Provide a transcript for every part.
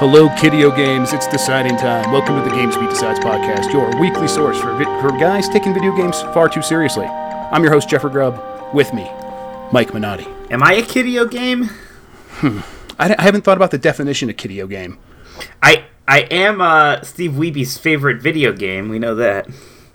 Hello, Kiddio Games. It's deciding time. Welcome to the GamesBeat Decides podcast, your weekly source for, vi- for guys taking video games far too seriously. I'm your host, Jeffrey Grubb. With me, Mike Minotti. Am I a Kiddio game? I, I haven't thought about the definition of Kiddio game. I I am uh, Steve Wiebe's favorite video game. We know that.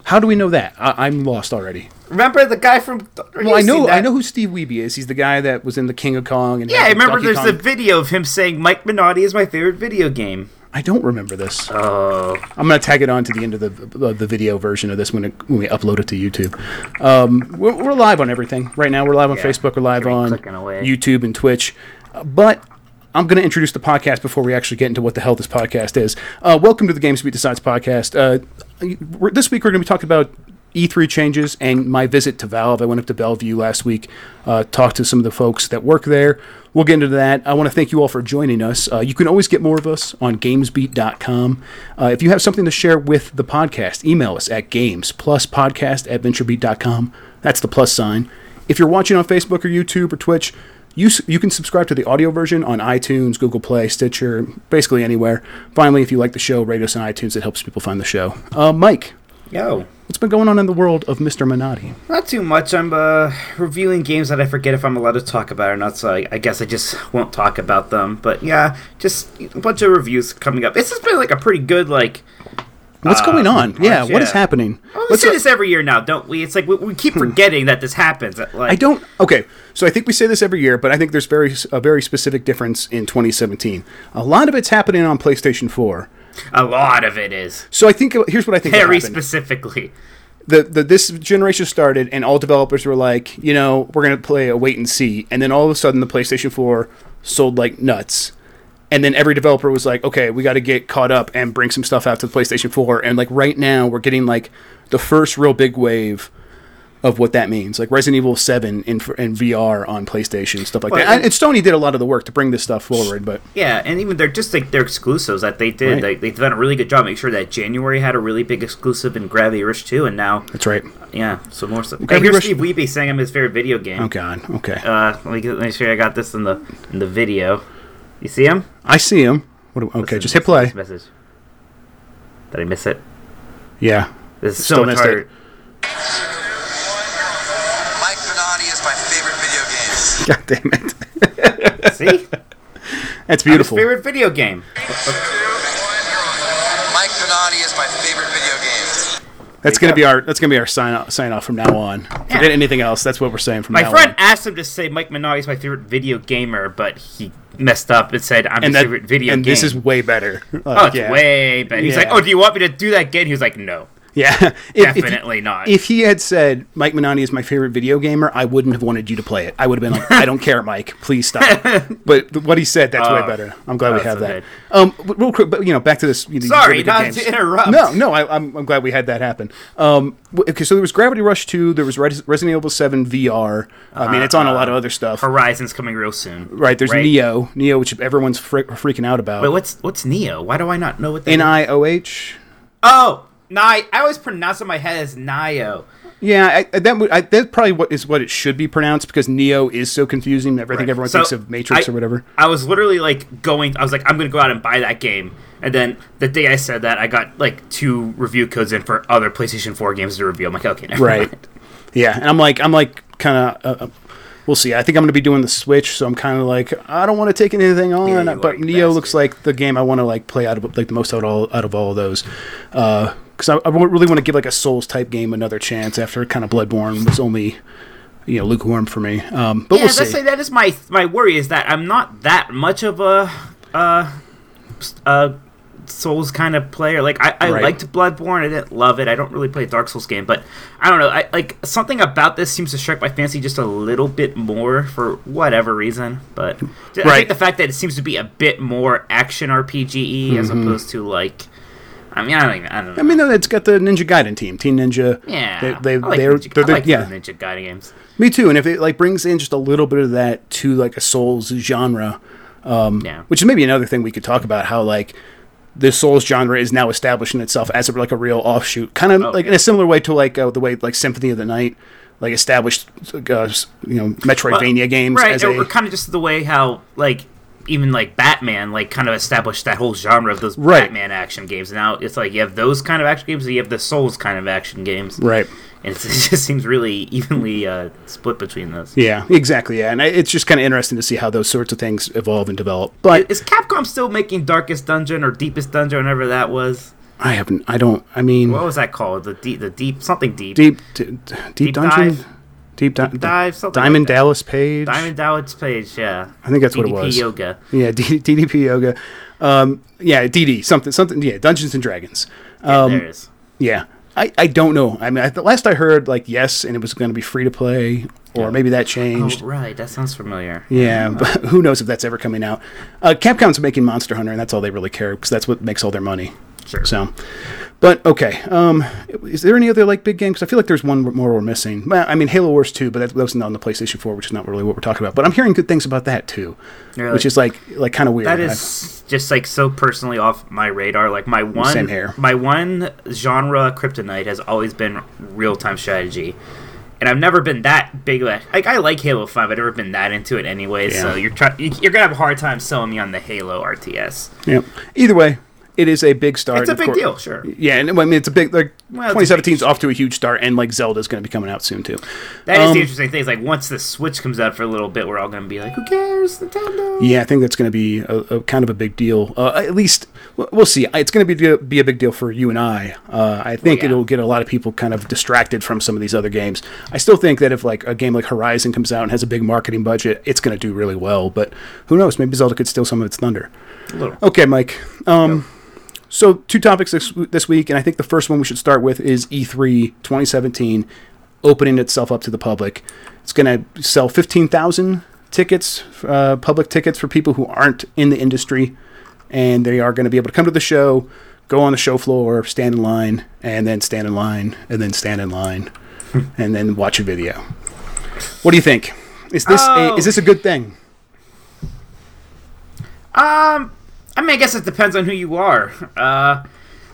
How do we know that? I, I'm lost already. Remember the guy from? Well, I know I know who Steve Wiebe is. He's the guy that was in the King of Kong. And Yeah, I remember. Donkey There's Kong. the video of him saying Mike Minotti is my favorite video game. I don't remember this. Oh, I'm gonna tag it on to the end of the the, the video version of this when it, when we upload it to YouTube. Um, we're, we're live on everything right now. We're live on Yeah, Facebook. We're live on. YouTube and Twitch. Uh, but I'm gonna introduce the podcast before we actually get into what the hell this podcast is. Uh, welcome to the GamesBeat Decides podcast. Uh, this week we're gonna be talking about. E3 changes and my visit to Valve. I went up to Bellevue last week, uh, talked to some of the folks that work there. We'll get into that. I want to thank you all for joining us. Uh, you can always get more of us on gamesbeat.com. Uh, if you have something to share with the podcast, email us at games plus podcast at. That's the plus sign. If you're watching on Facebook or YouTube or Twitch, you, you can subscribe to the audio version on iTunes, Google Play, Stitcher, basically anywhere. Finally, if you like the show, rate us on iTunes. It helps people find the show. Uh, Mike, yo, what's been going on in the world of Mr. Minotti? not too much. I'm uh, reviewing games that I forget if I'm allowed to talk about or not. So I, I guess I just won't talk about them. But yeah, just a bunch of reviews coming up. This has been like a pretty good like. What's Uh, going on? Yeah, March, what is yeah. happening? Well, we Let's, say this every year now, don't we? It's like we, we keep forgetting that this happens. Like, I don't. Okay, so I think we say this every year, but I think there's very a very specific difference in 2017. A lot of it's happening on PlayStation 4. A lot of it is So I think here's what I think very specifically. the, the this generation started and all developers were like, you know, we're gonna play a wait and see, and then all of a sudden the PlayStation 4 sold like nuts, and then every developer was like, okay, we got to get caught up and bring some stuff out to the PlayStation 4, and like right now we're getting like the first real big wave of what that means, like Resident Evil 7 in in VR on PlayStation, stuff like Well, that. And, and- Sony did a lot of the work to bring this stuff forward, but Yeah, and even they're just like they're exclusives that they did. Right. Like they've done a really good job. Make sure that January had a really big exclusive in Gravity Rush 2, and now that's right. yeah, so more so. Hey, here's Rush- Steve Wiebe saying I'm his favorite video game. Oh God, okay, Uh, let me get, make sure I got this in the in the video. You see him? I see him. What do, okay, Listen, just hit play. this Message. Did I miss it? Yeah, This is Still so missed hard. Mike Minotti is my favorite video game. God damn it. See, That's his beautiful. favorite video game. Mike Minotti is my favorite video game. That's gonna be our that's gonna be our sign off sign off from now on. Forget anything else. That's what we're saying from now on. My now friend on. asked him to say Mike Minotti is my favorite video gamer, but he messed up and said I'm And that favorite video and game. this is way better. Oh, it's yeah. way better. He's like, "Oh, do you want me to do that again?" He was like, "No, Yeah. If- if- definitely not." If he had said Mike Minotti is my favorite video gamer, I wouldn't have wanted you to play it. I would have been like, I don't care, Mike. Please stop. but what he said, that's way Oh, better. I'm glad we have that. good. Um, but real quick, but you know, back to this. You know, Sorry, not games. to interrupt. No, no, I, I'm, I'm glad we had that happen. Um, okay, so there was Gravity Rush 2. There was Res- Resident Evil 7 VR. I mean, it's on a lot of other stuff. Horizon's coming real soon. Right, there's Neo, Neo, which everyone's fr- freaking out about. Wait, what's what's Neo? Why do I not know what that? N I O H. oh, Ni. I always pronounce it in my head as Nio. Yeah, I, that would I, that probably what is what it should be pronounced because Neo is so confusing. I think Right. everyone So, thinks of Matrix I- or whatever. I was literally like going. I was like, I'm gonna go out and buy that game. And then the day I said that, I got like two review codes in for other PlayStation 4 games to review. I'm like, okay, never Right. mind. Yeah, and I'm like I'm like kind of. Uh, uh, we'll see. I think I'm going to be doing the Switch, so I'm kind of like I don't want to take anything on. Yeah, but Neo looks like the game I want to like play out of like the most out of all out of all of those. Because I, I really want to give like a Souls type game another chance after kind of Bloodborne was only you know lukewarm for me. Um, but Yeah, we'll see. that is my my worry is that I'm not that much of a uh uh Souls kind of player. Like I, I Right. liked Bloodborne, I didn't love it. I don't really play a Dark Souls game, but I don't know. I like something about this seems to strike my fancy just a little bit more for whatever reason. But I Right. think the fact that it seems to be a bit more action RPG as opposed to like. I mean, I don't even. I don't know. I mean, no, it's got the Ninja Gaiden team, Team Ninja. yeah, they, they, like they're, Ninja, they're, I the- like yeah, the Ninja Gaiden games. me too. And if it like brings in just a little bit of that to like a Souls genre, Yeah, which is maybe another thing we could talk about, how like the Souls genre is now establishing itself as a, like a real offshoot, kind of Oh, like in a similar way to like uh, the way like Symphony of the Night, like established, uh, you know, Metroidvania games right? as or, a or kind of just the way how like even like Batman, like kind of established that whole genre of those Right. Batman action games. Now it's like you have those kind of action games, and you have the Souls kind of action games, Right. and it just seems really evenly uh, split between those. Yeah, exactly. Yeah, and I- it's just kind of interesting to see how those sorts of things evolve and develop. But Is Capcom still making Darkest Dungeon or Deepest Dungeon, whatever that was? I haven't. I don't. I mean, What was that called? The deep, the deep, something deep. deep, d- d- deep, Deep dungeon, dive? Deep, di- dive, something Diamond like. Dallas Page. Diamond Dallas Page, yeah. I think that's what it was. DDP. Yoga. Yeah, D- DDP Yoga. Um, yeah, DD something something. Yeah, Dungeons and Dragons. Yeah, Um, there it is. Yeah, I, I don't know. I mean, I, the last I heard, like yes, and it was going to be free to play, or maybe that changed. Oh, right. That sounds familiar. Yeah, but who knows if that's ever coming out? Uh, Capcom's making Monster Hunter, and that's all they really care because that's what makes all their money. Sure. So, but okay. Um, is there any other like big games? I feel like there's one more we're missing. Well, I mean, Halo Wars 2, but that, that was not on the PlayStation 4, which is not really what we're talking about. But I'm hearing good things about that too, Really? which is like like kind of weird. That is I- just like so personally off my radar. Like my one, Same here. my one genre kryptonite has always been real time strategy, and I've never been that big. Like I like Halo Five, I've never been that into it anyway. So you're trying, you're gonna have a hard time selling me on the Halo RTS. yeah. Either way, it is a big start. It's a big deal, sure. Yeah, and I mean it's a big like Well, it's 2017 is off to a huge start, and like Zelda's going to be coming out soon too. That is Um, the interesting thing. Is like once the Switch comes out for a little bit, we're all gonna be like, "Who cares, Nintendo?" Yeah, I think that's going to be a, a kind of a big deal. Uh, at least we'll see. It's going to be be a big deal for you and I. Uh, I think yeah. it'll get a lot of people kind of distracted from some of these other games. I still think that if like a game like Horizon comes out and has a big marketing budget, it's going to do really well. But who knows? Maybe Zelda could steal some of its thunder. A little. Okay, Mike. Um, so two topics this, this week, and I think the first one we should start with is E E3 2017 opening itself up to the public. It's going to sell 15,000 tickets, uh, public tickets for people who aren't in the industry, and they are going to be able to come to the show, go on the show floor, stand in line, and then stand in line, and then stand in line, and then watch a video. What do you think? Is this a, Oh. is this a good thing? Um, I mean, I guess it depends on who you are. Uh,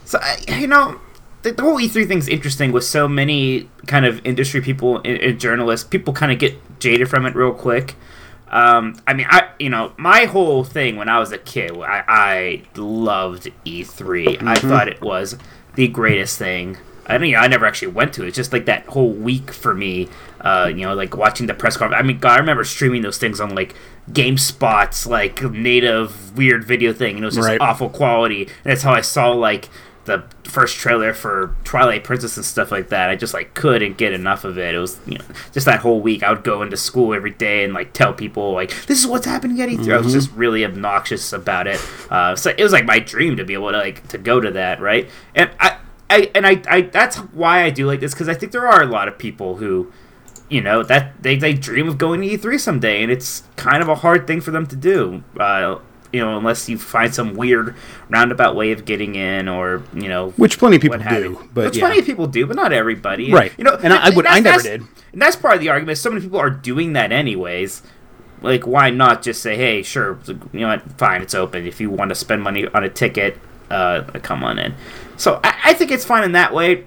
so I, you know, the, the whole E3 thing's interesting with so many kind of industry people and, and journalists. People kind of get jaded from it real quick. Um, I mean, I you know, my whole thing when I was a kid, I, I loved E3. I thought it was the greatest thing. I mean, I never actually went to it. It's just like that whole week for me. Uh, you know, like watching the press conference. I mean, God, I remember streaming those things on like GameSpot's like native weird video thing, and it was just Right. awful quality. And that's how I saw like the first trailer for Twilight Princess and stuff like that. I just like couldn't get enough of it. It was you know just that whole week. I would go into school every day and like tell people like this is what's happening at E3. I was just really obnoxious about it. Uh, so it was like my dream to be able to like to go to that, right? And I. I, and I, I that's why I do like this because I think there are a lot of people who you know that they, they dream of going to E3 someday, and it's kind of a hard thing for them to do. Uh, you know, unless you find some weird roundabout way of getting in, or you know, Which plenty of people do, but Which yeah. plenty of people do, but not everybody. And, Right. You know, And I- I would- I never did. And that's part of the argument. So many people are doing that anyways. Like, why not just say, "Hey, sure, you know what? Fine, it's open. If you want to spend money on a ticket, uh, come on in." So I, I think it's fine in that way.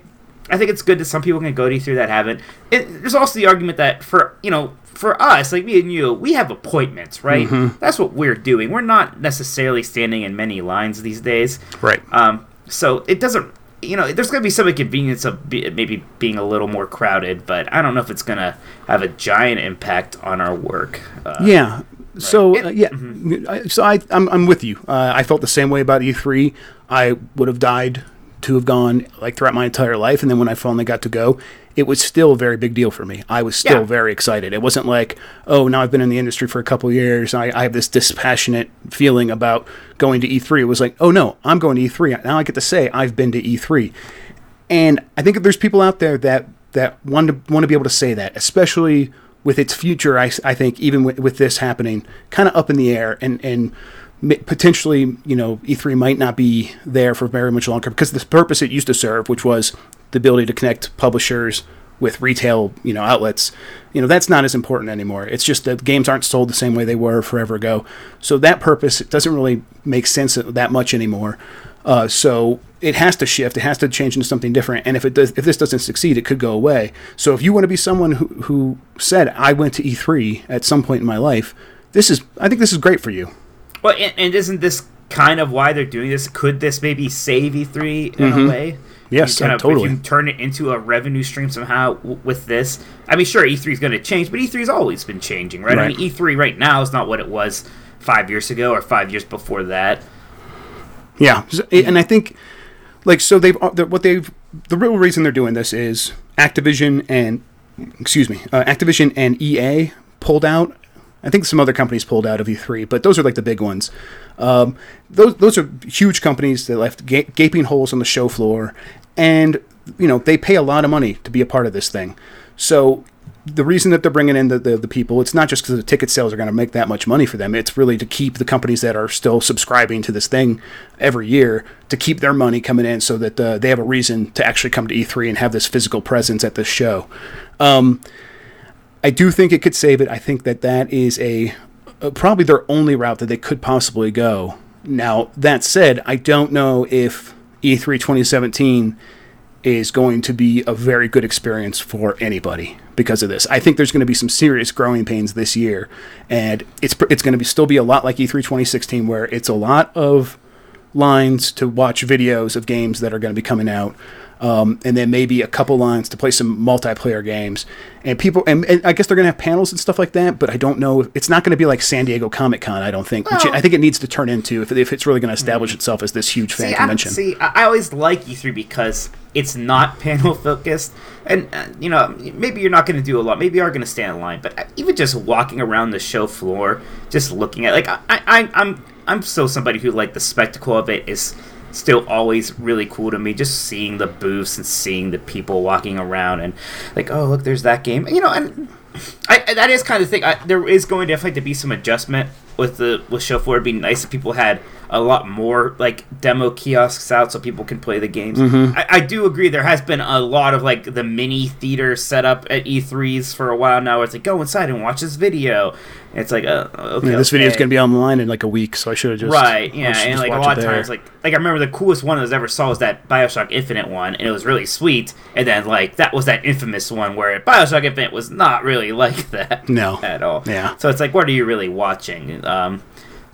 I think it's good that some people can go to through that haven't. It, there's also the argument that for you know for us, like me and you, we have appointments, right? Mm-hmm. That's what we're doing. We're not necessarily standing in many lines these days. Right. Um, so it doesn't, you know, there's going to be some inconvenience of be, maybe being a little more crowded, but I don't know if it's going to have a giant impact on our work. Uh, Yeah. So It- uh, yeah, I- so I I'm, I'm with you. Uh, I felt the same way about E3. I would have died to have gone like throughout my entire life, and then when I finally got to go, it was still a very big deal for me. I was still Yeah. very excited. It wasn't like, oh, now I've been in the industry for a couple years. I, I have this dispassionate feeling about going to E3. It was like, oh no, I'm going to E3 now. I get to say I've been to E3, and I think there's people out there that that want to want to be able to say that, especially with its future. I, I think even with, with this happening, kind of up in the air, and and potentially, you know, E3 might not be there for very much longer because the purpose it used to serve, which was the ability to connect publishers with retail, you know, outlets, you know, that's not as important anymore. It's just that games aren't sold the same way they were forever ago. So that purpose doesn't really make sense that much anymore. Uh, so it has to shift. It has to change into something different. And if it does, if this doesn't succeed, it could go away. So if you want to be someone who, who said I went to E3 at some point in my life, this is I think this is great for you. Well, and, and isn't this kind of why they're doing this? Could this maybe save E3 in a way? Yes, You kind of, totally. If you turn it into a revenue stream somehow w- with this, I mean, sure, E3 is going to change, but E3 has always been changing, right? I mean, E3 right now is not what it was five years ago or five years before that. Yeah, S- and I think like so they've uh, what they've the real reason they're doing this is Activision and excuse me, uh, Activision and EA pulled out. I think some other companies pulled out of E3, but those are like the big ones. Um, those those are huge companies that left ga- gaping holes on the show floor, and you know they pay a lot of money to be a part of this thing. So the reason that they're bringing in the, the, the people, it's not just because the ticket sales are going to make that much money for them. It's really to keep the companies that are still subscribing to this thing every year to keep their money coming in so that uh, they have a reason to actually come to E3 and have this physical presence at this show. Um, I do think it could save it. I think that that is a uh, probably their only route that they could possibly go. Now, that said, I don't know if E E3 2017 is going to be a very good experience for anybody because of this. I think there's going to be some serious growing pains this year, and it's it's going to be still be a lot like E E3 2016, where it's a lot of lines to watch videos of games that are going to be coming out. Um, and then maybe a couple lines to play some multiplayer games, and people, and, and I guess they're gonna have panels and stuff like that. But I don't know; it's not going to be like San Diego Comic Con. I don't think, which I think it needs to turn into if, if it's really going to establish itself as this huge fan See, I, convention. see, I I always like E3 because it's not panel focused, and uh, you know maybe you're not going to do a lot. Maybe you are going to stand in line, but uh, even just walking around the show floor, just looking at like I, I I'm I'm still somebody who like the spectacle of it is still always really cool to me. Just seeing the booths and seeing the people walking around and like oh look there's that game, you know and. I, that is kind of the thing. I, there is going to to be some adjustment with the with show floor. It'd be nice if people had a lot more like demo kiosks out so people can play the games. Mm-hmm. I, I do agree. There has been a lot of like the mini theater set up at E3s for a while now. Where it's like go inside and watch this video. And it's like uh, okay, Yeah, this video is going to be online in like a week, so I should have just Right, yeah, and like a lot of times, like like I remember the coolest one I was ever saw was that Bioshock Infinite one, and it was really sweet. And then like that was that infamous one where Bioshock Infinite was not really like that, No. at all. Yeah. So it's like, what are you really watching? Um,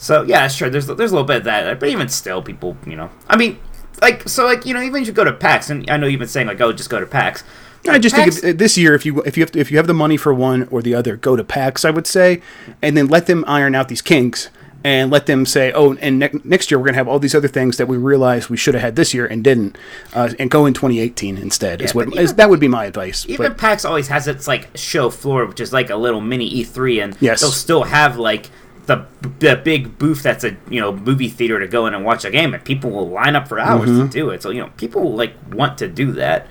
so yeah, sure. There's there's a little bit of that, but even still, people, you know, I mean, like so, like you know, even if you go to PAX, and I know you've been saying like, oh, just go to PAX. I just PAX- think if, this year, if you if you have to, if you have the money for one or the other, go to PAX. I would say, and then let them iron out these kinks, and let them say, oh, and ne- next year we're gonna have all these other things that we realized we should have had this year and didn't, uh, and go in 2018 instead. is Yeah, what but is, that would be my advice. Even but PAX always has its like show floor, which is like a little mini E3, and Yes. they'll still have like the the big booth that's a you know movie theater to go in and watch a game, and people will line up for hours Mm-hmm. to do it. So you know people like want to do that.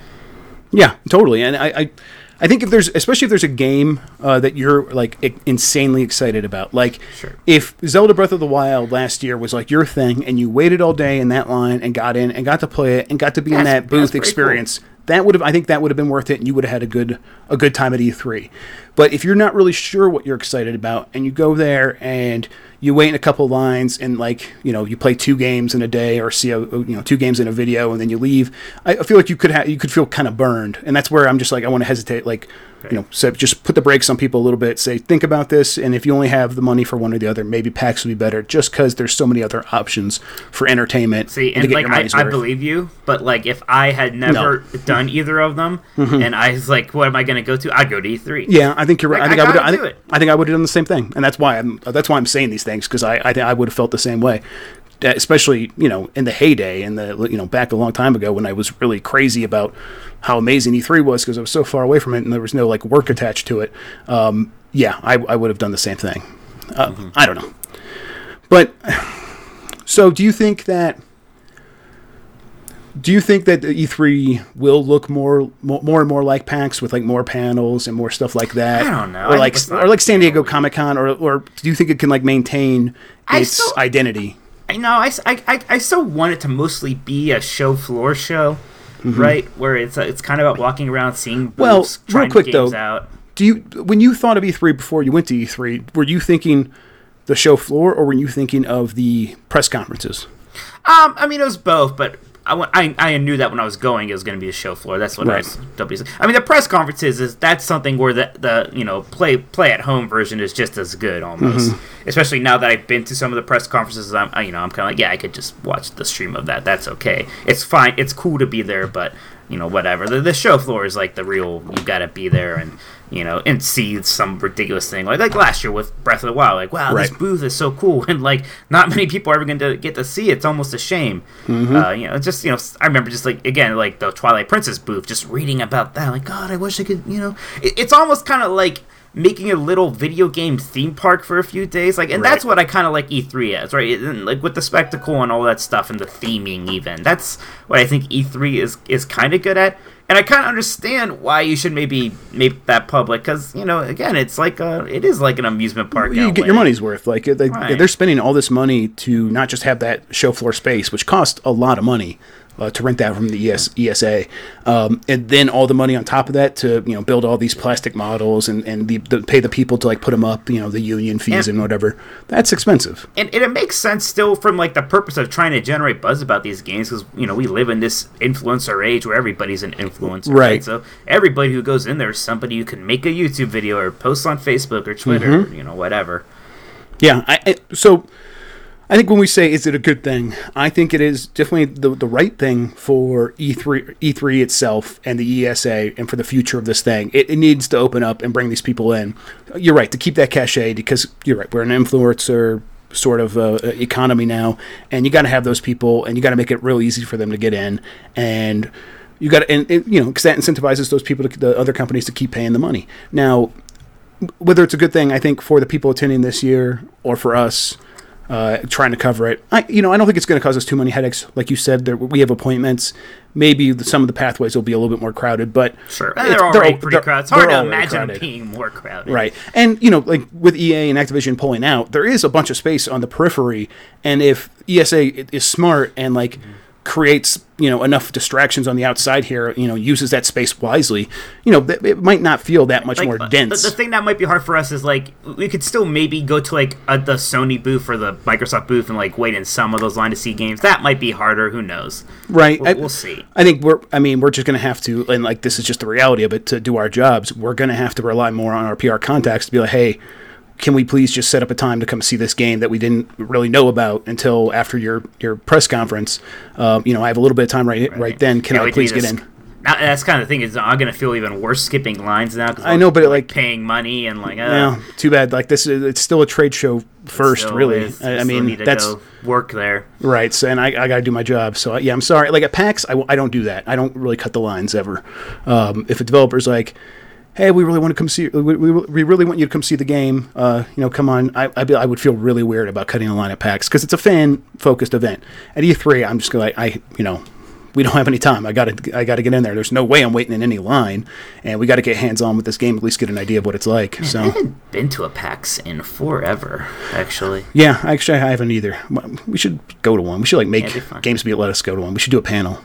Yeah, totally. And I, I, I think if there's, especially if there's a game uh, that you're like i- insanely excited about, like Sure. if Zelda Breath of the Wild last year was like your thing, and you waited all day in that line and got in and got to play it and got to be in that booth that's experience, that would have, I think that would have been worth it, and you would have had a good, a good time at E3. But if you're not really sure what you're excited about, and you go there and you wait in a couple lines and like you know you play two games in a day or see a, you know two games in a video and then you leave i feel like you could have you could feel kind of burned and that's where i'm just like i want to hesitate like you know so just put the brakes on people a little bit say think about this and if you only have the money for one or the other maybe pax would be better just because there's so many other options for entertainment See, to and like I, I believe you, but like if I had never done either of them, and I was like, what am I going to go to? I'd go to E3. Mm-hmm. Yeah, I think you're right. Like, I think I I, would. I think. I think I would have done the same thing, and that's why I'm. That's why I'm saying these things because I. I think I would have felt the same way, especially you know in the heyday in the you know back a long time ago when I was really crazy about how amazing E3 was because I was so far away from it and there was no like work attached to it. Um, yeah, I, I would have done the same thing. Uh, Mm-hmm. I don't know, but so do you think that? Do you think that the E3 will look more, more, more and more like PAX with like more panels and more stuff like that? I don't know. Or like, or like San Diego Comic Con, or or do you think it can like maintain its still- identity? I know. I, I, I still want it to mostly be a show floor show, right? Where it's uh, it's kind of about walking around, seeing Mm-hmm. Well, booths, real quick, though, out. Do you when you thought of E3 before you went to E3, were you thinking the show floor or were you thinking of the press conferences? Um, I mean, it was both, but I, went- I, I knew that when I was going, it was going to be a show floor. That's what I Right. was. I mean, the press conferences is that's something where the the you know play play at home version is just as good almost. Mm-hmm. Especially now that I've been to some of the press conferences, I'm you know I'm kind of like yeah, I could just watch the stream of that. That's okay. It's fine. It's cool to be there, but you know whatever. The, the show floor is like the real. You got to be there and you know and see some ridiculous thing like like last year with Breath of the Wild. Like wow, this booth is so cool and like not many people are ever going to get to see it. It's almost a shame. Mm-hmm. Uh, you know, just you know, I remember just like again like the Twilight Princess booth, just reading about that. Like God, I wish I could. You know, it, it's almost kind of like making a little video game theme park for a few days like and that's what i kind of like e3 as right and, like with the spectacle and all that stuff and the theming even that's what i think e3 is is kind of good at and i kind of understand why you should maybe make that public because you know again it's like a it is like an amusement park you get way. your money's worth. Like they, Right. they're spending all this money to not just have that show floor space, which costs a lot of money uh, to rent that from the ES, ESA, um, and then all the money on top of that to you know build all these plastic models and and the, the, pay the people to like put them up. You know the union fees And- and whatever. That's expensive. and, and it makes sense still from like the purpose of trying to generate buzz about these games because you know we live in this influencer age where everybody's an influencer Right. so everybody who goes in there is somebody who can make a youtube video or post on facebook or twitter Mm-hmm. or, you know whatever Yeah. I, I so. I think when we say is it a good thing, I think it is definitely the, the right thing for E E3 E3 itself and the ESA and for the future of this thing. It, it needs to open up and bring these people in. You're right to keep that cachet because you're right. We're an influencer sort of uh, economy now, and you got to have those people, and you got to make it real easy for them to get in, and you got to and, and you know because that incentivizes those people to the other companies to keep paying the money. Now, whether it's a good thing, I think for the people attending this year or for us uh, trying to cover it, I you know I don't think it's going to cause us too many headaches. Like you said, there, we have appointments. Maybe the, some of the pathways will be a little bit more crowded, but sure they're already al- pretty they're- crowded it's hard they're to imagine crowded. being more crowded Right. And, you know, like with EA and Activision pulling out, there is a bunch of space on the periphery. And if ESA is smart and, like, creates, you know, enough distractions on the outside here, you know, uses that space wisely, you know, th- it might not feel that much Like, more uh, dense. The, the thing that might be hard for us is like we could still maybe go to like a, the Sony booth or the Microsoft booth and like wait in some of those line to see games. That might be harder. Who knows? right. We'll, I- we'll see. I think we're, I mean, we're just going to have to, and like this is just the reality of it, to do our jobs, we're going to have to rely more on our PR contacts to be like, hey, can we please just set up a time to come see this game that we didn't really know about until after your, your press conference? Um, you know, I have a little bit of time right right, then. Can Yeah, I please get in? Now, that's kind of the thing is I'm gonna feel even worse skipping lines now because I know, but, like- paying money and like uh, Yeah, too bad. Like this is it's still a trade show first, still really. I, I mean, need to that's work there. right. So, and I, I got to do my job. So, yeah, I'm sorry. Like at PAX, I, I don't do that. I don't really cut the lines ever. Um, if a developer's like, "Hey, we really want to come see. We, we, we really want you to come see the game. Uh, you know, come on." I, I'd be, I would feel really weird about cutting a line at PAX because it's a fan focused event. At E3, I'm just going. to I you know. We don't have any time. I got to. I got to get in there. There's no way I'm waiting in any line, and we got to get hands on with this game. At least get an idea of what it's like. I So haven't been to a PAX in forever, actually. Yeah, I actually, I haven't either. We should go to one. We should like make Yeah, it'd be fun. Let us go to one. We should do a panel.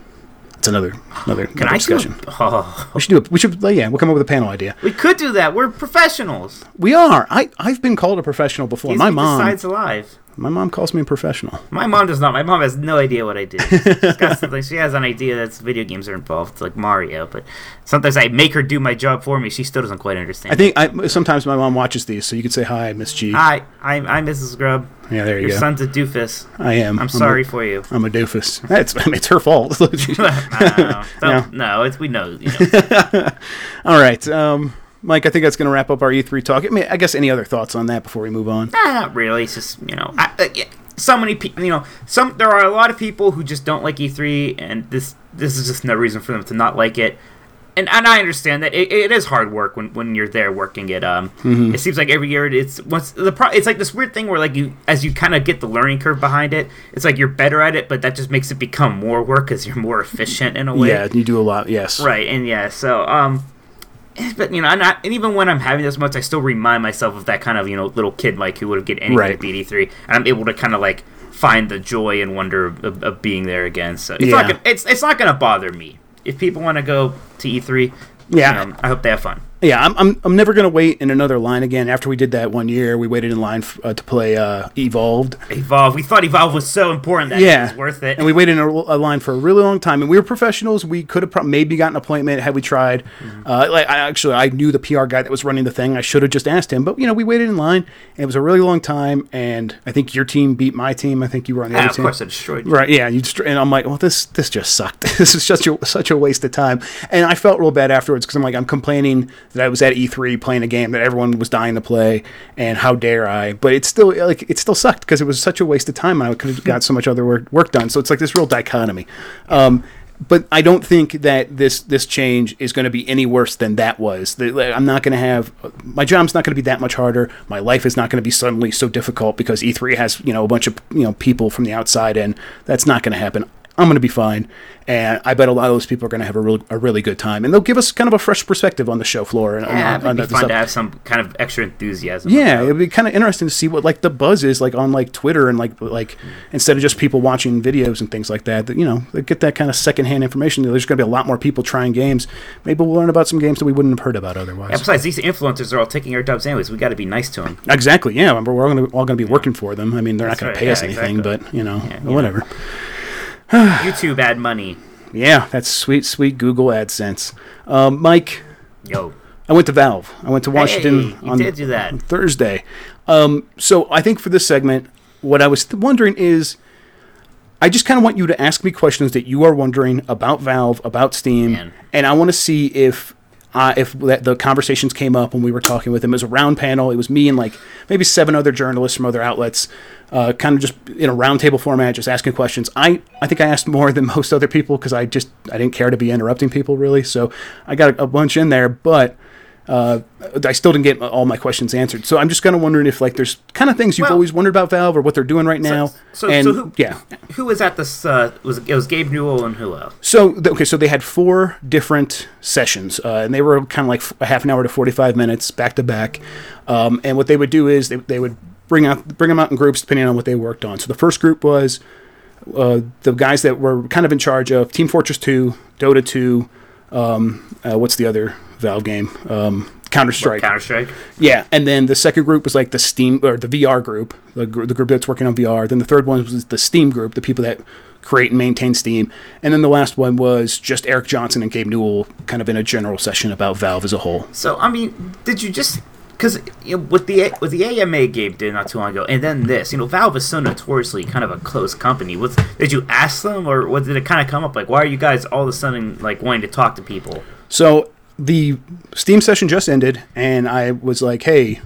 It's another another, Can another I discussion. A, oh, We should do it. We should. Yeah, we'll come up with a panel idea. we could do that. We're professionals. We are. I I've been called a professional before. He's my mom. decides alive. My mom calls me a professional. My mom does not. My mom has no idea what I do. She's got something. She has an idea that video games are involved, like Mario. But sometimes I make her do my job for me. She still doesn't quite understand. I think I sometimes my mom watches these, so you could say hi, Miss G. Hi, I'm, I'm Mrs. Grubb. Yeah, there you Your go. Your son's a doofus. I am. I'm sorry A, for you. I'm a doofus. That's. I mean, it's her fault. no, don't- no, it's we know. You know. All right, um, Mike. I think that's going to wrap up our E3 talk. I mean, I guess any other thoughts on that before we move on? Nah, not really. It's just you know, I, uh, yeah, so many people. You know, some there are a lot of people who just don't like E3, and this this is just no reason for them to not like it. And and I understand that it, it is hard work when, when you're there working it. Um, Mm-hmm. it seems like every year it's once the pro, it's like this weird thing where like you as you kind of get the learning curve behind it, it's like you're better at it, but that just makes it become more work because you're more efficient in a way. Yeah, you do a lot. Yes. Right, and yeah, so um, but you know, I'm not, and even when I'm having this months, I still remind myself of that kind of you know little kid like who would have get anything Right. at BD3, and I'm able to kind of like find the joy and wonder of, of, of being there again. So it's not Yeah. gonna, it's it's not gonna bother me if people want to go to E3. Yeah. um, I hope they have fun. Yeah, I'm, I'm, I'm never going to wait in another line again. After we did that one year, we waited in line f- uh, to play uh, Evolved. Evolve. We thought Evolve was so important that yeah, it was worth it. And we waited in a, a line for a really long time, and we were professionals. We could have pro- maybe gotten an appointment had we tried. Mm-hmm. Uh, like I actually, I knew the PR guy that was running the thing. I should have just asked him, but you know, we waited in line, and it was a really long time. And I think your team beat my team. I think you were on the yeah, other of team. course, I destroyed you. Right, yeah, you just, and I'm like, well, this this just sucked. this is such a such a waste of time. And I felt real bad afterwards because I'm like, I'm complaining that I was at E3 playing a game that everyone was dying to play, and how dare I? But it's still like it still sucked because it was such a waste of time, and I could have got so much other work work done. So it's like this real dichotomy. Um, but I don't think that this this change is going to be any worse than that was. I'm not going to have my job's not going to be that much harder. My life is not going to be suddenly so difficult because E3 has you know a bunch of you know people from the outside, and that's not going to happen. I'm going to be fine, and I bet a lot of those people are going to have a real a really good time, and they'll give us kind of a fresh perspective on the show floor and Yeah, on, it'd on be fun stuff. to have some kind of extra enthusiasm. Yeah, it'd be kind of interesting to see what like the buzz is like on like Twitter and like like instead of just people watching videos and things like that. That you know, they get that kind of secondhand information. There's going to be a lot more people trying games. Maybe we'll learn about some games that we wouldn't have heard about otherwise. Yeah, besides, these influencers are all taking our jobs anyways. We got to be nice to them. Exactly. Yeah, we're all going to all going to be working for them. I mean, they're That's not going right, to pay us anything, exactly. but you know, Yeah, you whatever. YouTube ad money. Yeah, that's sweet, sweet Google AdSense. Um, Mike, Yo. I went to Valve. I went to Washington Hey, on that. Thursday. Um, so I think for this segment, what I was th- wondering is, I just kind of want you to ask me questions that you are wondering about Valve, about Steam, Man. and I want to see if. Uh, if that, the conversations came up when we were talking with him. it was a round panel. It was me and like maybe seven other journalists from other outlets, uh, kind of just in a roundtable format, just asking questions. I, I think I asked more than most other people because I just I didn't care to be interrupting people really. So I got a, a bunch in there, but uh, I still didn't get all my questions answered. So I'm just kind of wondering if like there's kind of things you've Well- always wondered about Valve or what they're doing right now. so- and so who- yeah, Who was at this? Uh, was it was Gabe Newell and who else? so okay, so they had four different sessions, uh, and they were kind of like f- a half an hour to 45 minutes back to back. Um, and what they would do is they, they would bring out bring them out in groups depending on what they worked on. So the first group was uh, the guys that were kind of in charge of Team Fortress 2, Dota 2. Um, uh, what's the other Valve game? Um, Counter Strike. Counter Strike. Yeah, and then the second group was like the Steam or the VR group, the, gr- the group that's working on VR. Then the third one was the Steam group, the people that create and maintain Steam. And then the last one was just Erik Johnson and Gabe Newell, kind of in a general session about Valve as a whole. So I mean, did you just because you know, with the with the AMA Gabe did not too long ago, and then this, you know, Valve is so notoriously kind of a close company. Was did you ask them, or what did it kind of come up like? Why are you guys all of a sudden like wanting to talk to people? So the Steam session just ended, and I was like, "Hey,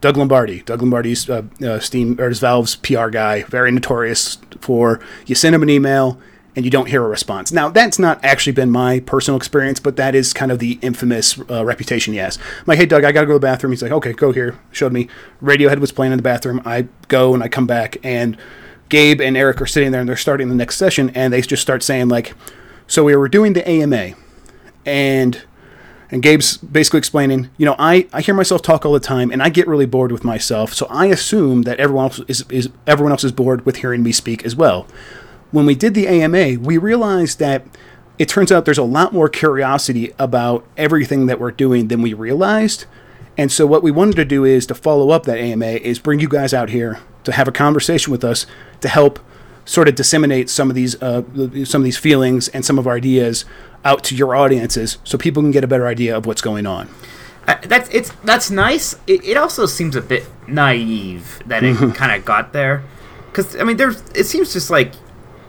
Doug Lombardi. Doug Lombardi's uh, uh, Steam or his Valve's PR guy, very notorious for you send him an email and you don't hear a response. Now that's not actually been my personal experience, but that is kind of the infamous uh, reputation he has. I'm like, hey Doug, I gotta go to the bathroom. He's like, okay, go here. Showed me. Radiohead was playing in the bathroom. I go and I come back and. Gabe and Erik are sitting there and they're starting the next session, and they just start saying like, "So we were doing the AMA, and and Gabe's basically explaining, you know, I, I hear myself talk all the time and I get really bored with myself, so I assume that everyone else is, is everyone else is bored with hearing me speak as well. When we did the AMA, we realized that it turns out there's a lot more curiosity about everything that we're doing than we realized. And so what we wanted to do is to follow up that AMA is bring you guys out here to have a conversation with us to help sort of disseminate some of these uh, some of these feelings and some of our ideas out to your audiences so people can get a better idea of what's going on. Uh, that's it's that's nice. It, it also seems a bit naive that it kind of got there, because I mean, there's it seems just like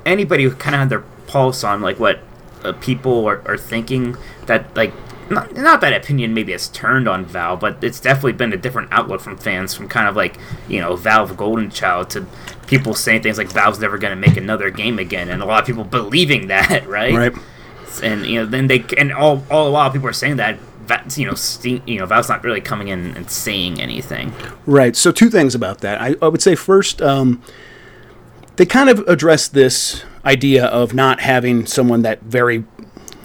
anybody who kind of had their pulse on like what uh, people are, are thinking that like not, not that opinion maybe has turned on Valve, but it's definitely been a different outlook from fans from kind of like you know Valve Golden Child to people saying things like Valve's never going to make another game again, and a lot of people believing that, right? Right. and you know then they and all all the while people are saying that That's, you know Steam, you know Valve's not really coming in and saying anything. Right. So two things about that. I, I would say first, um, they kind of address this idea of not having someone that very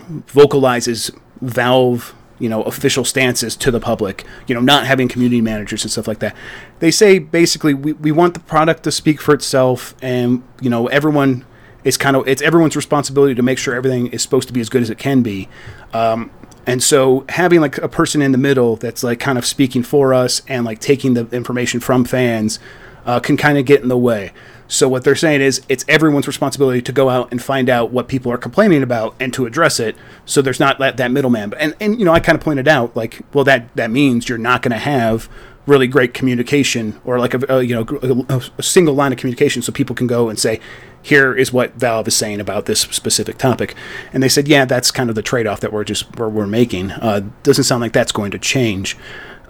vocalizes Valve, you know, official stances to the public. You know, not having community managers and stuff like that. They say basically we, we want the product to speak for itself, and you know, everyone is kind of it's everyone's responsibility to make sure everything is supposed to be as good as it can be. Um, And so having like a person in the middle that's like kind of speaking for us and like taking the information from fans uh, can kind of get in the way. So what they're saying is it's everyone's responsibility to go out and find out what people are complaining about and to address it. So there's not that, that middleman. And and you know I kind of pointed out like well that that means you're not going to have really great communication or like a, a you know a, a single line of communication so people can go and say here is what Valve is saying about this specific topic. And they said yeah that's kind of the trade off that we're just we're, we're making. Uh, doesn't sound like that's going to change.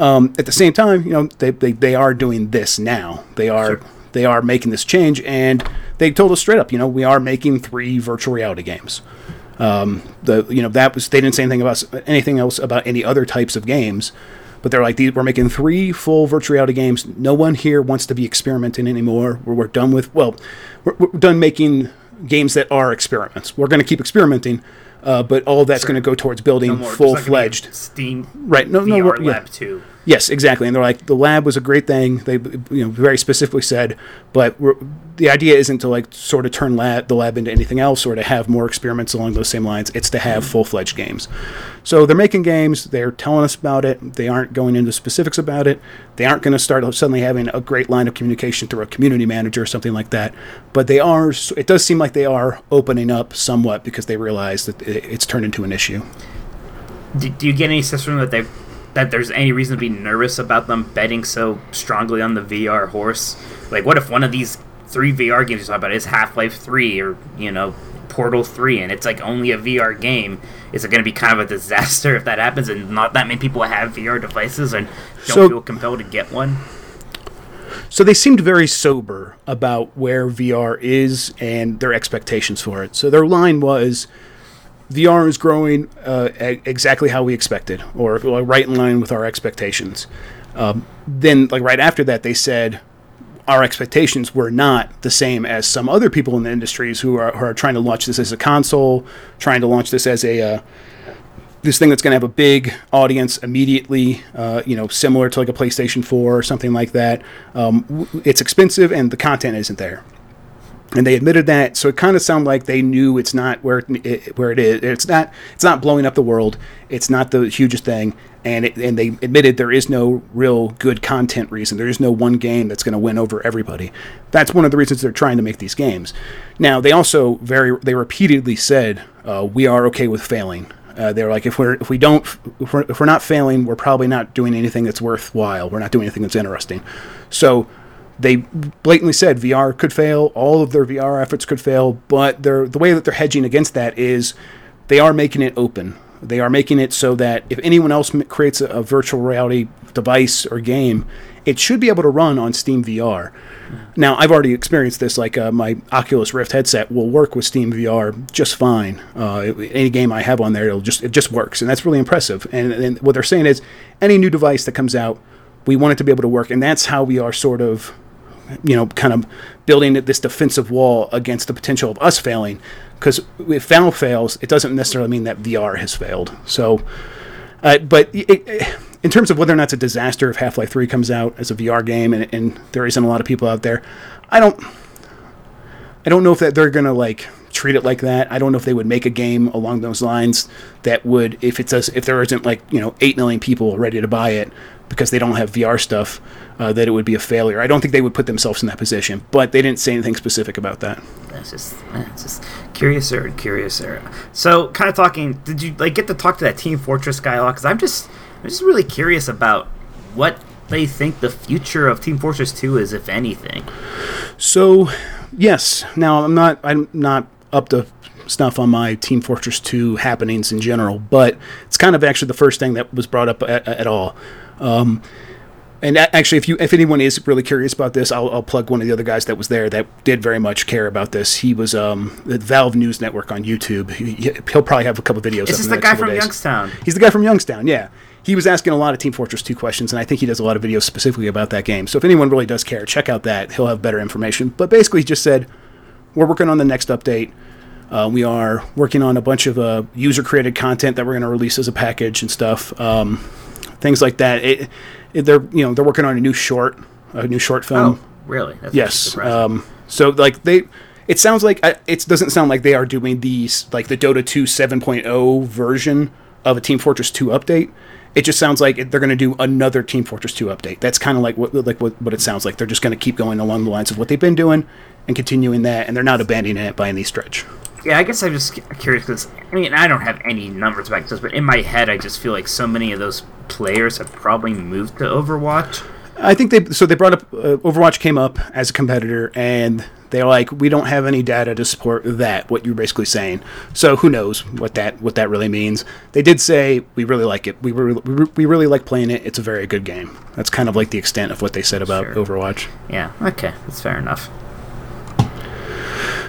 Um, at the same time, you know, they, they, they are doing this now. They are Sure. they are making this change, and they told us straight up, you know, we are making three virtual reality games. Um, the you know that was they didn't say anything about anything else about any other types of games, but they're like these, we're making three full virtual reality games. No one here wants to be experimenting anymore. We're, we're done with well, we're, we're done making games that are experiments. We're going to keep experimenting, uh, but all that's going to go towards building No full fledged Steam Right, no- no, VR yeah. Lab 2. Yes, exactly. And they're like, the lab was a great thing. They, you know, very specifically said, but we're, the idea isn't to like sort of turn lab, the lab into anything else or to have more experiments along those same lines. It's to have mm-hmm. full fledged games. So they're making games. They're telling us about it. They aren't going into specifics about it. They aren't going to start suddenly having a great line of communication through a community manager or something like that. But they are. It does seem like they are opening up somewhat because they realize that it's turned into an issue. Do, do you get any sense from them that they that there's any reason to be nervous about them betting so strongly on the VR horse? Like, what if one of these three VR games you talk about is Half Life Three or you know Portal Three, and it's like only a VR game? Is it going to be kind of a disaster if that happens, and not that many people have VR devices and don't So- feel compelled to get one? So they seemed very sober about where VR is and their expectations for it. So their line was VR is growing uh, e- exactly how we expected, or well, right in line with our expectations. Um, then, like right after that, they said our expectations were not the same as some other people in the industries who are, who are trying to launch this as a console, trying to launch this as a uh, this thing that's going to have a big audience immediately, uh, you know, similar to like a PlayStation 4 or something like that. Um, it's expensive and the content isn't there. And they admitted that, so it kind of sounded like they knew it's not where it, where it is. It's not it's not blowing up the world. It's not the hugest thing, and it, and they admitted there is no real good content reason. There is no one game that's going to win over everybody. That's one of the reasons they're trying to make these games. Now they also very they repeatedly said uh, we are okay with failing. Uh, they're like, if we're if we don't if we're, if we're not failing, we're probably not doing anything that's worthwhile. We're not doing anything that's interesting. So they blatantly said VR could fail. All of their VR efforts could fail. But the way that they're hedging against that is they are making it open. They are making it so that if anyone else creates a, a virtual reality device or game, it should be able to run on Steam VR. Now, I've already experienced this. Like uh, my Oculus Rift headset will work with Steam VR just fine. Uh, any game I have on there, it'll just it just works, and that's really impressive. And, and what they're saying is, any new device that comes out, we want it to be able to work, and that's how we are sort of, you know, kind of building this defensive wall against the potential of us failing. Because if Valve fails, it doesn't necessarily mean that VR has failed. So, uh, but it, it, in terms of whether or not it's a disaster if Half Life 3 comes out as a VR game and, and there isn't a lot of people out there, I don't. I don't know if that they're gonna like treat it like that. I don't know if they would make a game along those lines that would, if it's if there isn't like you know eight million people ready to buy it because they don't have VR stuff, uh, that it would be a failure. I don't think they would put themselves in that position, but they didn't say anything specific about that. That's just that's just curiouser and curiouser. So, kind of talking. Did you like get to talk to that Team Fortress guy a lot? Because I'm just I'm just really curious about what they think the future of Team Fortress 2 is, if anything. So, yes. Now I'm not I'm not up to stuff on my Team Fortress 2 happenings in general, but it's kind of actually the first thing that was brought up at, at all. Um, and actually, if you if anyone is really curious about this, I'll, I'll plug one of the other guys that was there that did very much care about this. He was um, the Valve News Network on YouTube. He, he'll probably have a couple videos. Is this in the guy from days. Youngstown? He's the guy from Youngstown, yeah. He was asking a lot of Team Fortress 2 questions, and I think he does a lot of videos specifically about that game. So if anyone really does care, check out that. He'll have better information. But basically, he just said, we're working on the next update. Uh, we are working on a bunch of uh, user created content that we're going to release as a package and stuff. Um, things like that. It, they're you know they're working on a new short, a new short film. Oh, really? That's Yes. Um, so like they, it sounds like it doesn't sound like they are doing the like the Dota 2 7.0 version of a Team Fortress 2 update. It just sounds like they're going to do another Team Fortress 2 update. That's kind of like what like what, what it sounds like. They're just going to keep going along the lines of what they've been doing and continuing that, and they're not abandoning it by any stretch. Yeah, I guess I'm just curious because I mean I don't have any numbers back to this, but in my head I just feel like so many of those players have probably moved to Overwatch. I think they so they brought up uh, Overwatch came up as a competitor, and they're like, we don't have any data to support that. What you're basically saying. So who knows what that what that really means? They did say we really like it. We re- we, really like playing it. It's a very good game. That's kind of like the extent of what they said about Sure. Overwatch. Yeah, okay, that's fair enough.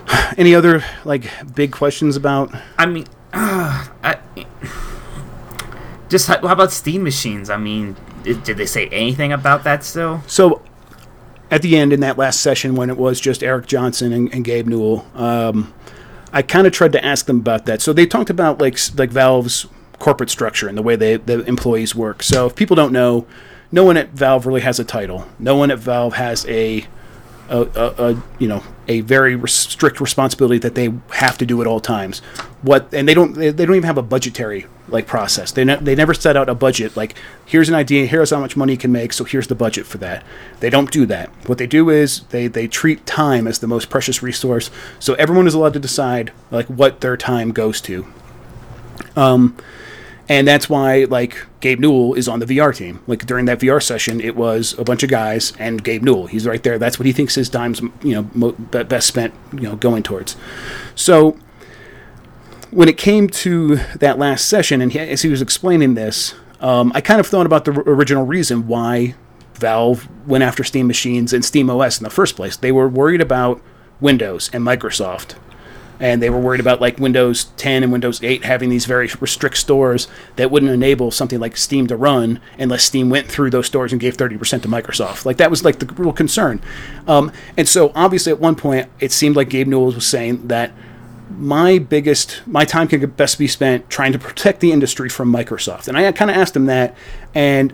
Any other like big questions about? I mean, uh, I, just how, how about Steam machines? I mean, did, did they say anything about that still? So at the end in that last session when it was just Erik Johnson and, and Gabe Newell, um, I kind of tried to ask them about that. So they talked about like like Valve's corporate structure and the way they the employees work. So if people don't know, no one at Valve really has a title. No one at Valve has a a, a, a you know a very strict responsibility that they have to do at all times. What and they don't they, they don't even have a budgetary like process. They ne- they never set out a budget like here's an idea, here's how much money you can make, so here's the budget for that. They don't do that. What they do is they they treat time as the most precious resource. So everyone is allowed to decide like what their time goes to. Um, and that's why like Gabe Newell is on the VR team. Like during that VR session, it was a bunch of guys and Gabe Newell. He's right there. That's what he thinks his time's you know mo- best spent you know going towards. So when it came to that last session, and he, as he was explaining this, um, I kind of thought about the r- original reason why Valve went after Steam machines and Steam OS in the first place. They were worried about Windows and Microsoft and they were worried about like Windows 10 and Windows 8 having these very restrict stores that wouldn't enable something like Steam to run unless Steam went through those stores and gave 30% to Microsoft. Like that was like the real concern. Um, and so obviously at one point it seemed like Gabe Newell was saying that my biggest my time can best be spent trying to protect the industry from Microsoft. And I kind of asked him that and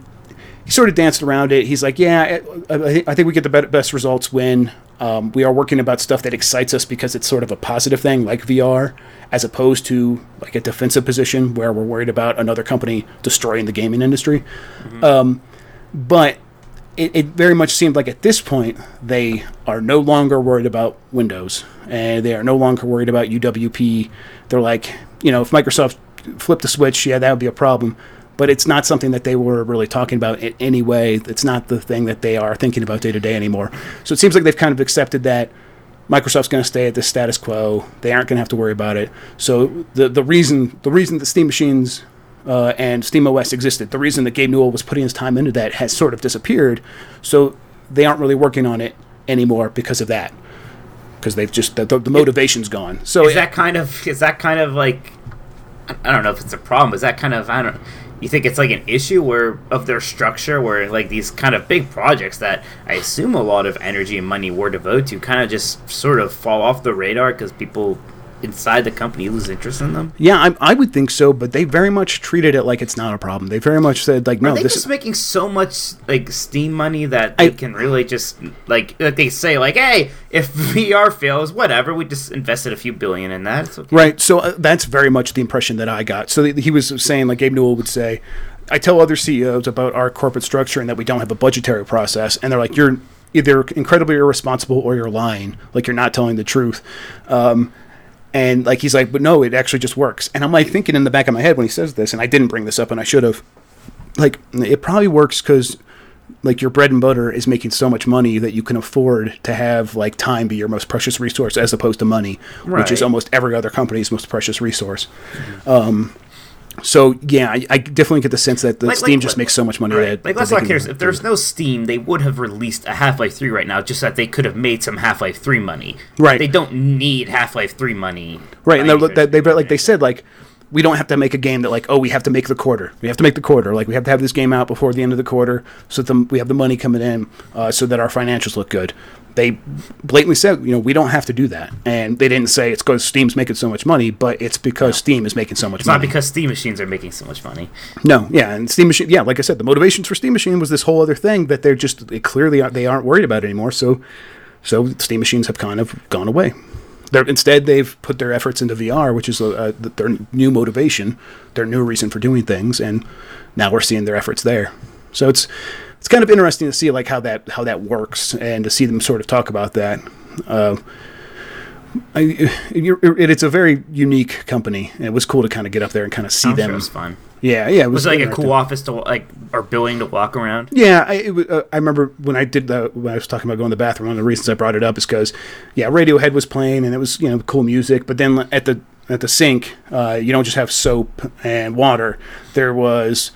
he sort of danced around it. He's like, "Yeah, I, think- we get the best results when um, we are working about stuff that excites us because it's sort of a positive thing, like VR, as opposed to like a defensive position where we're worried about another company destroying the gaming industry." Um, but it, it very much seemed like at this point they are no longer worried about Windows and they are no longer worried about UWP. They're like, you know, if Microsoft flipped the switch, yeah, that would be a problem. But it's not something that they were really talking about in any way. It's not the thing that they are thinking about day to day anymore. So it seems like they've kind of accepted that Microsoft's going to stay at the status quo. They aren't going to have to worry about it. So the the reason the reason that Steam machines uh, and Steam OS existed, the reason that Gabe Newell was putting his time into that has sort of disappeared. So they aren't really working on it anymore because of that. Because they've just the, the, the motivation's gone. So Is that kind of is that kind of like I don't know if it's a problem. Is that kind of I don't. You think it's like an issue where of their structure, where like these kind of big projects that I assume a lot of energy and money were devoted to, kind of just sort of fall off the radar because people inside the company lose interest in them. yeah, I, I would think so, but they very much treated it like it's not a problem. They very much said like, no, Are they this just is making so much like Steam money that they I- can really just like like they say like, hey, if VR fails, whatever, we just invested a few billion in that. Okay. Right. So uh, that's very much the impression that I got. So th- he was saying, like Gabe Newell would say, I tell other CEOs about our corporate structure and that we don't have a budgetary process, and they're like, you're either incredibly irresponsible or you're lying, like you're not telling the truth. Um, and like he's like, but no, it actually just works. And I'm like thinking in the back of my head when he says this, and I didn't bring this up, and I should have. Like it probably works because like your bread and butter is making so much money that you can afford to have like time be your most precious resource as opposed to money, which is almost every other company's most precious resource. Um, so yeah, I, I definitely get the sense that the Like- Steam like- just makes so much money Right. that Like let's not curious. If there's no Steam, they would have released a Half Life Three right now, just that they could have made some Half Life Three money. Right. They don't need Half Life Three money. right, and they, they, like they said like we don't have to make a game that like oh we have to make the quarter we have to make the quarter like we have to have this game out before the end of the quarter so that the, we have the money coming in uh, so that our financials look good they blatantly said you know we don't have to do that and they didn't say it's because steam's making so much money but it's because steam is making so much money. It's not because Steam machines are making so much money. no yeah and steam machine yeah like i said the motivations for steam machine was this whole other thing that they're just they clearly aren't, they aren't worried about anymore so so steam machines have kind of gone away they're, instead, they've put their efforts into VR, which is uh, their new motivation, their new reason for doing things, and now we're seeing their efforts there. So it's it's kind of interesting to see like how that how that works and to see them sort of talk about that. Uh, I, it, it's a very unique company. It was cool to kind of get up there and kind of see I'm them. Sure it was fun. Yeah, yeah. It was, was it like a cool office to like or building to walk around. Yeah, I, it, uh, I remember when I did the when I was talking about going to the bathroom. One of the reasons I brought it up is because yeah, Radiohead was playing and it was you know cool music. But then at the at the sink, uh, you don't just have soap and water. There was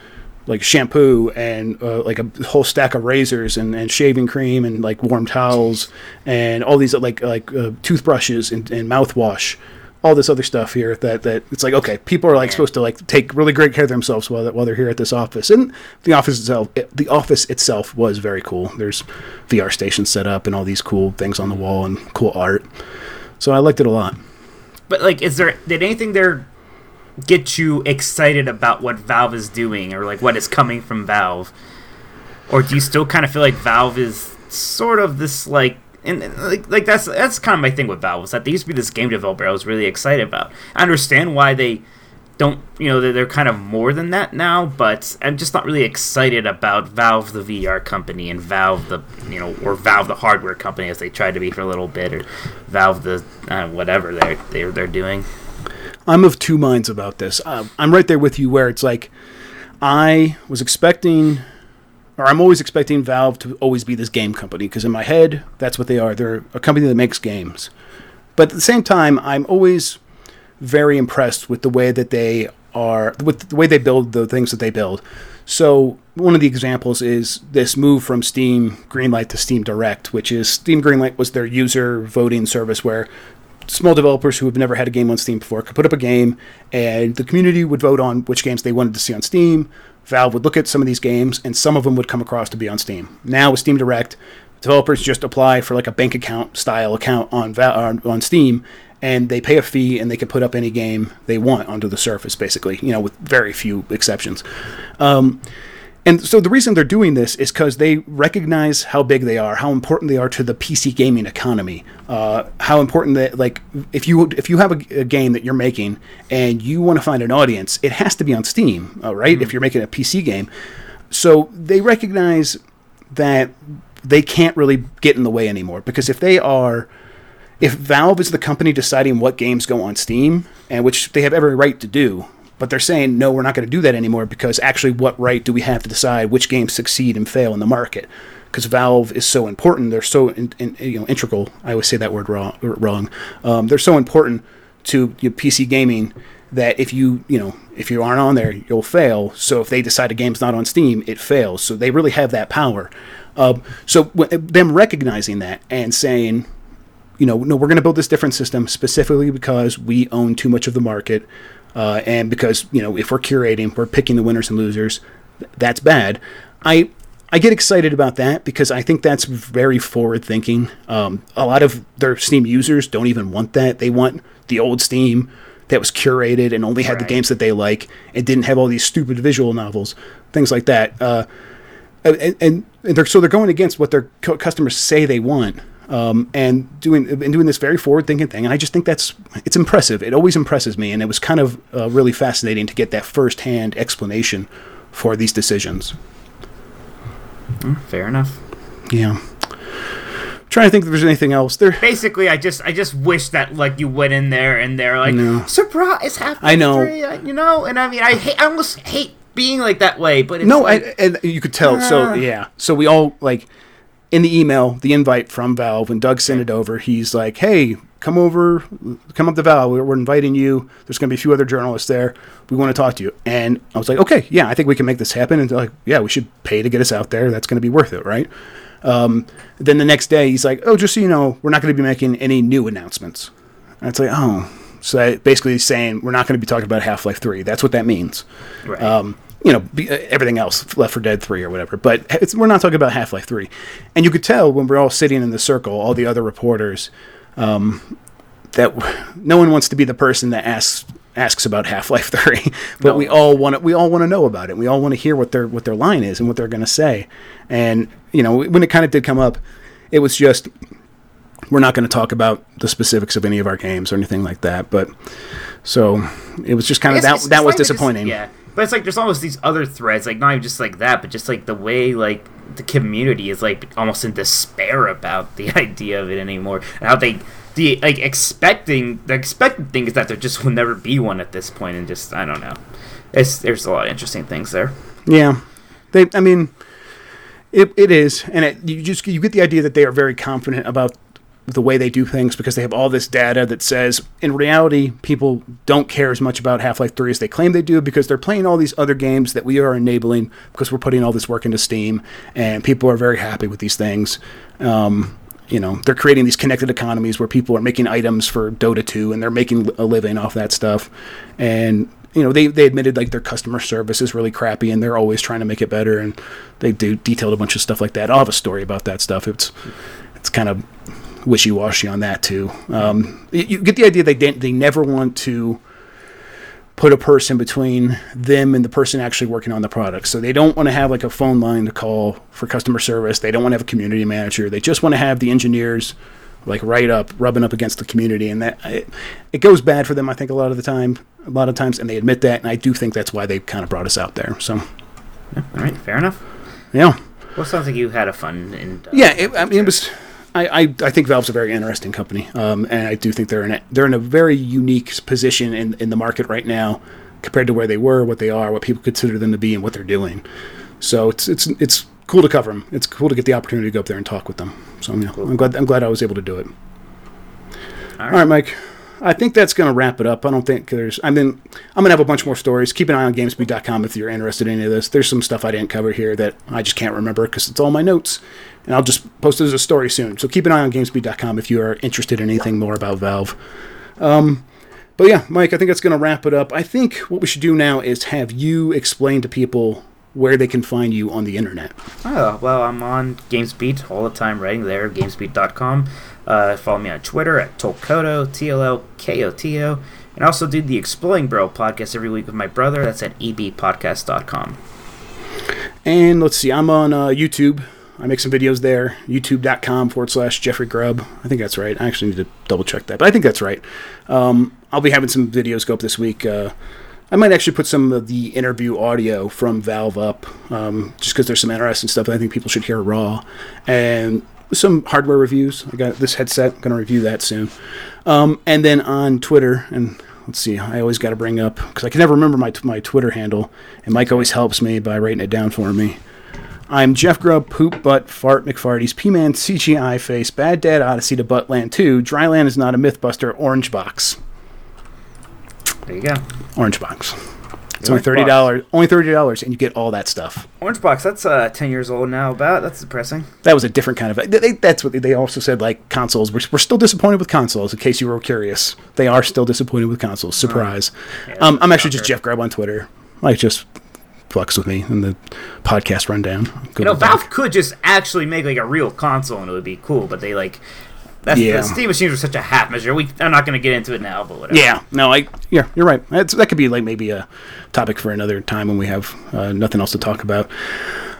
like shampoo and uh, like a whole stack of razors and, and shaving cream and like warm towels and all these like like uh, toothbrushes and, and mouthwash all this other stuff here that that it's like okay people are like supposed to like take really great care of themselves while while they're here at this office. And the office itself it, the office itself was very cool. There's VR stations set up and all these cool things on the wall and cool art. So I liked it a lot. But like is there did anything there get you excited about what Valve is doing or like what is coming from Valve or do you still kind of feel like Valve is sort of this like and like like that's that's kind of my thing with Valve is that they used to be this game developer I was really excited about. I understand why they don't you know they're, they're kind of more than that now, but I'm just not really excited about Valve the VR company and Valve the you know or Valve the hardware company as they tried to be for a little bit or Valve the uh, whatever they're they're they're doing. I'm of two minds about this. Uh, I'm right there with you where it's like I was expecting or I'm always expecting Valve to always be this game company because in my head, that's what they are. They're a company that makes games. But at the same time, I'm always very impressed with the way that they are, with the way they build the things that they build. So one of the examples is this move from Steam Greenlight to Steam Direct, which is Steam Greenlight was their user voting service where small developers who have never had a game on Steam before could put up a game, and the community would vote on which games they wanted to see on Steam. Valve would look at some of these games, and some of them would come across to be on Steam. Now with Steam Direct, developers just apply for like a bank account style account on on, on Steam, and they pay a fee, and they can put up any game they want onto the surface, basically. You know, with very few exceptions. Um, and so the reason they're doing this is because they recognize how big they are, how important they are to the PC gaming economy. Uh, how important that like if you if you have a, a, game that you're making and you want to find an audience, it has to be on Steam, uh, right? Mm-hmm. If you're making a PC game, so they recognize that they can't really get in the way anymore because if they are if Valve is the company deciding what games go on Steam, and which they have every right to do, but they're saying, no, we're not going to do that anymore because actually, what right do we have to decide which games succeed and fail in the market? Because Valve is so important, they're so in, in, you know integral. I always say that word wrong. Wrong. Um, they're so important to you know, PC gaming that if you you know if you aren't on there, you'll fail. So if they decide a game's not on Steam, it fails. So they really have that power. Um, so w- them recognizing that and saying, you know, no, we're going to build this different system specifically because we own too much of the market. Uh, and because you know if we're curating, we're picking the winners and losers. That's bad. I I get excited about that because I think that's very forward thinking. Um, a lot of their Steam users don't even want that. They want the old Steam that was curated and only had right. the games that they like and didn't have all these stupid visual novels, things like that. Uh, and, and they're, so they're going against what their customers say they want um, and doing and doing this very forward thinking thing. And I just think that's it's impressive. It always impresses me, and it was kind of uh, really fascinating to get that firsthand explanation for these decisions. Mm, fair enough. Yeah. trying to think if there's anything else there. Basically, I just I just wish that like you went in there and they're like no. surprise happening. I know. you know, and I mean I hate I almost hate being like that way, but no, like, I, and you could tell. Uh, so yeah, so we all like in the email, the invite from Valve, when Doug sent it over, he's like, "Hey, come over, come up to Valve. We're, we're inviting you. There's going to be a few other journalists there. We want to talk to you." And I was like, "Okay, yeah, I think we can make this happen." And they're like, "Yeah, we should pay to get us out there. That's going to be worth it, right?" Um, then the next day, he's like, "Oh, just so you know, we're not going to be making any new announcements." And it's like, "Oh." So basically, saying we're not going to be talking about Half Life Three. That's what that means. Right. Um, you know uh, everything else, Left 4 Dead Three or whatever. But we're not talking about Half Life Three, and you could tell when we're all sitting in the circle, all the other reporters, um, that no one wants to be the person that asks asks about Half Life Three, but no. we all want to, we all want to know about it. We all want to hear what their what their line is and what they're going to say. And you know when it kind of did come up, it was just we're not going to talk about the specifics of any of our games or anything like that. But so it was just kind of that. that was even just- disappointing. yeah, but it's like there's almost these other threads, like not even just like that, but just like the way like the community is like almost in despair about the idea of it anymore, and how they the like expecting the expected thing is that there just will never be one at this point, and just I don't know. It's there's a lot of interesting things there. Yeah, they. I mean, it, it is, and it, you just you get the idea that they are very confident about the way they do things because they have all this data that says in reality people don't care as much about Half-Life 3 as they claim they do because they're playing all these other games that we are enabling because we're putting all this work into Steam and people are very happy with these things. Um, you know, they're creating these connected economies where people are making items for Dota 2 and they're making a living off that stuff. And you know, they, they admitted like their customer service is really crappy and they're always trying to make it better and they do detailed a bunch of stuff like that. I'll have a story about that stuff. It's it's kind of wishy washy on that too. Um, you, get the idea they didn't, they never want to put a person between them and the person actually working on the product. So they don't want to have like a phone line to call for customer service. They don't want to have a community manager. They just want to have the engineers like right up rubbing up against the community and that it, it goes bad for them I think a lot of the time a lot of times and they admit that and I do think that's why they kind of brought us out there. So All right, fair enough. yeah. Well, sounds like you had a fun and uh, Yeah, it, I mean, it was. I, I, I think Valve's a very interesting company, um, and I do think they're in a, they're in a very unique position in, in the market right now compared to where they were, what they are, what people consider them to be, and what they're doing. So it's it's it's cool to cover them. It's cool to get the opportunity to go up there and talk with them. So yeah, I'm glad I'm glad I was able to do it. All All right, Mike. I think that's going to wrap it up. I don't think there's. I mean, I'm going to have a bunch more stories. Keep an eye on GamesBeat.com if you're interested in any of this. There's some stuff I didn't cover here that I just can't remember because it's all my notes, and I'll just post it as a story soon. So keep an eye on GamesBeat.com if you are interested in anything more about Valve. Um, but yeah, Mike, I think that's going to wrap it up. I think what we should do now is have you explain to people where they can find you on the internet. Oh, well, I'm on GamesBeat all the time, writing there, gamesbeat.com. Uh, follow me on Twitter at Tolkoto, T L L K O T O. And also do the Exploring Bro podcast every week with my brother. That's at ebpodcast.com. And let's see, I'm on uh, YouTube. I make some videos there. YouTube.com forward slash Jeffrey Grubb. I think that's right. I actually need to double check that, but I think that's right. Um, I'll be having some videos go up this week. Uh, I might actually put some of the interview audio from Valve up, um, just because there's some interesting stuff that I think people should hear raw, and some hardware reviews. I got this headset. I'm gonna review that soon. Um, and then on Twitter, and let's see, I always got to bring up because I can never remember my my Twitter handle, and Mike always helps me by writing it down for me. I'm Jeff Grubb, Poop Butt Fart McFarties, P Man CGI Face, Bad Dad Odyssey to Buttland 2, Dryland is not a Mythbuster, Orange Box. There you go. Orange Box. It's only thirty dollars. Only thirty dollars, and you get all that stuff. Orange Box, that's uh, 10 years old now, about. That's depressing. That was a different kind of. They, they- that's what they, they also said. Like consoles, we're, we're still disappointed with consoles. In case you were curious, they are still disappointed with consoles. Surprise. Yeah, um, I'm actually just. Jeff Grubb on Twitter. Like just flex with me in the podcast rundown. You know, Go. Valve could just actually make like a real console and it would be cool, but they like. That's, Yeah. The Steam machines are such a half measure. We, I'm not going to get into it now, but whatever. Yeah, no, I yeah, you're right. That's, that could be like maybe a topic for another time when we have uh, nothing else to talk about.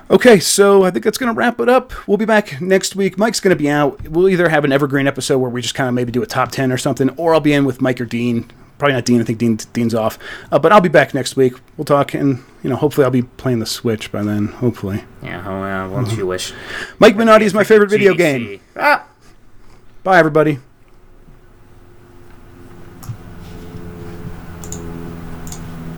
Okay, so I think that's going to wrap it up. We'll be back next week. Mike's going to be out. We'll either have an evergreen episode where we just kind of maybe do a top 10 or something, or I'll be in with Mike or Dean. Probably not Dean. I think Dean, Dean's off. Uh, but I'll be back next week. We'll talk, and, you know, hopefully I'll be playing the Switch by then. Hopefully. Yeah, oh, uh, once you wish. Mike Minotti is my favorite video game. Ah! Bye, everybody.